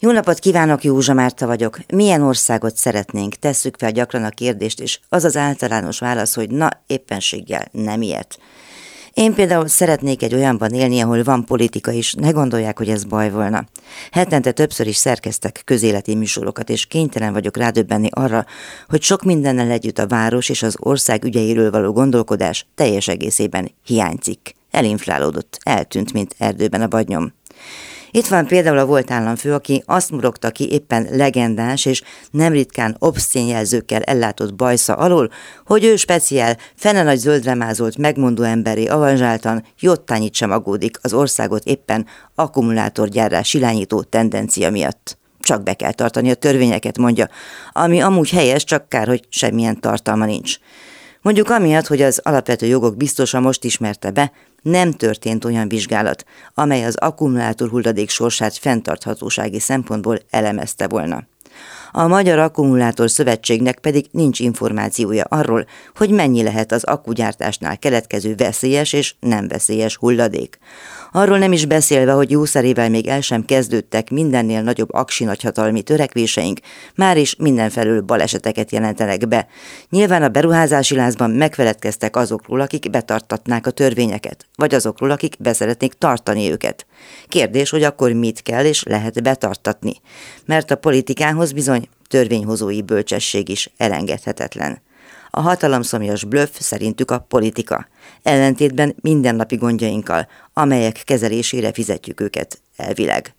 Jó napot kívánok, Józsa Márta vagyok. Milyen országot szeretnénk? Tesszük fel gyakran a kérdést, és az az általános válasz, hogy na, éppenséggel nem ilyet. Én például szeretnék egy olyanban élni, ahol van politika is, ne gondolják, hogy ez baj volna. Hetente többször is szerkeztek közéleti műsorokat, és kénytelen vagyok rádöbbenni arra, hogy sok mindennel együtt a város és az ország ügyeiről való gondolkodás teljes egészében hiányzik. Elinflálódott, eltűnt, mint erdőben a badnyom. Itt van például a volt államfő, aki azt murogta ki éppen legendás és nem ritkán obszcén jelzőkkel ellátott bajsza alól, hogy ő speciál, fene nagy zöldre mázolt, megmondó emberi avanzsáltan jottányit sem aggódik az országot éppen akkumulátorgyárrá silányító tendencia miatt. Csak be kell tartani a törvényeket, mondja, ami amúgy helyes, csak kár, hogy semmilyen tartalma nincs. Mondjuk amiatt, hogy az alapvető jogok biztosan most ismerte be, nem történt olyan vizsgálat, amely az akkumulátor hulladék sorsát fenntarthatósági szempontból elemezte volna. A Magyar Akkumulátor Szövetségnek pedig nincs információja arról, hogy mennyi lehet az akkugyártásnál keletkező veszélyes és nem veszélyes hulladék. Arról nem is beszélve, hogy jószerével még el sem kezdődtek mindennél nagyobb aksi nagyhatalmi törekvéseink, már is mindenfelől baleseteket jelentenek be. Nyilván a beruházási lázban megfeledkeztek azokról, akik betartatnák a törvényeket, vagy azokról, akik beszeretnék tartani őket. Kérdés, hogy akkor mit kell és lehet betartatni. Mert a politikához bizony törvényhozói bölcsesség is elengedhetetlen. A hatalomszomjas blöff szerintük a politika, ellentétben mindennapi gondjainkkal, amelyek kezelésére fizetjük őket elvileg.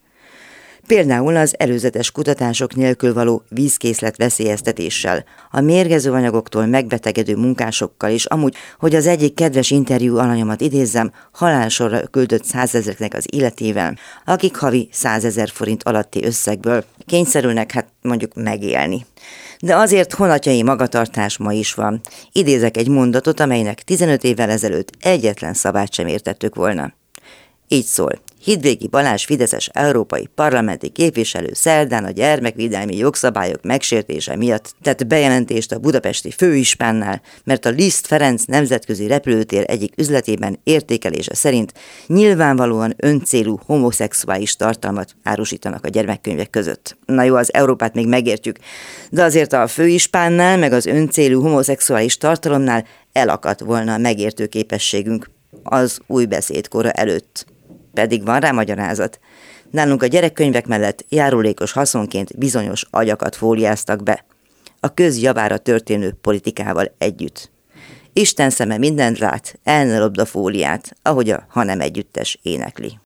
Például az előzetes kutatások nélkül való vízkészlet veszélyeztetéssel, a mérgező anyagoktól megbetegedő munkásokkal is, amúgy, hogy az egyik kedves interjú alanyomat idézzem, halálsorra küldött százezreknek az életével, akik havi százezer forint alatti összegből kényszerülnek hát mondjuk megélni. De azért honatjai magatartás ma is van. Idézek egy mondatot, amelynek 15 évvel ezelőtt egyetlen szavát sem értettük volna. Így szól. Hidvégi Balázs Fideszes európai parlamenti képviselő szerdán a gyermekvédelmi jogszabályok megsértése miatt tett bejelentést a budapesti főispánnál, mert a Liszt Ferenc nemzetközi repülőtér egyik üzletében értékelése szerint nyilvánvalóan öncélú homoszexuális tartalmat árusítanak a gyermekkönyvek között. Na jó, az Európát még megértjük, de azért a főispánnál meg az öncélú homoszexuális tartalomnál elakadt volna a megértő képességünk az új beszédkora előtt pedig van rá magyarázat. Nálunk a gyerekkönyvek mellett járulékos haszonként bizonyos agyakat fóliáztak be. A közjavára történő politikával együtt. Isten szeme mindent lát, el ne a fóliát, ahogy a hanem együttes énekli.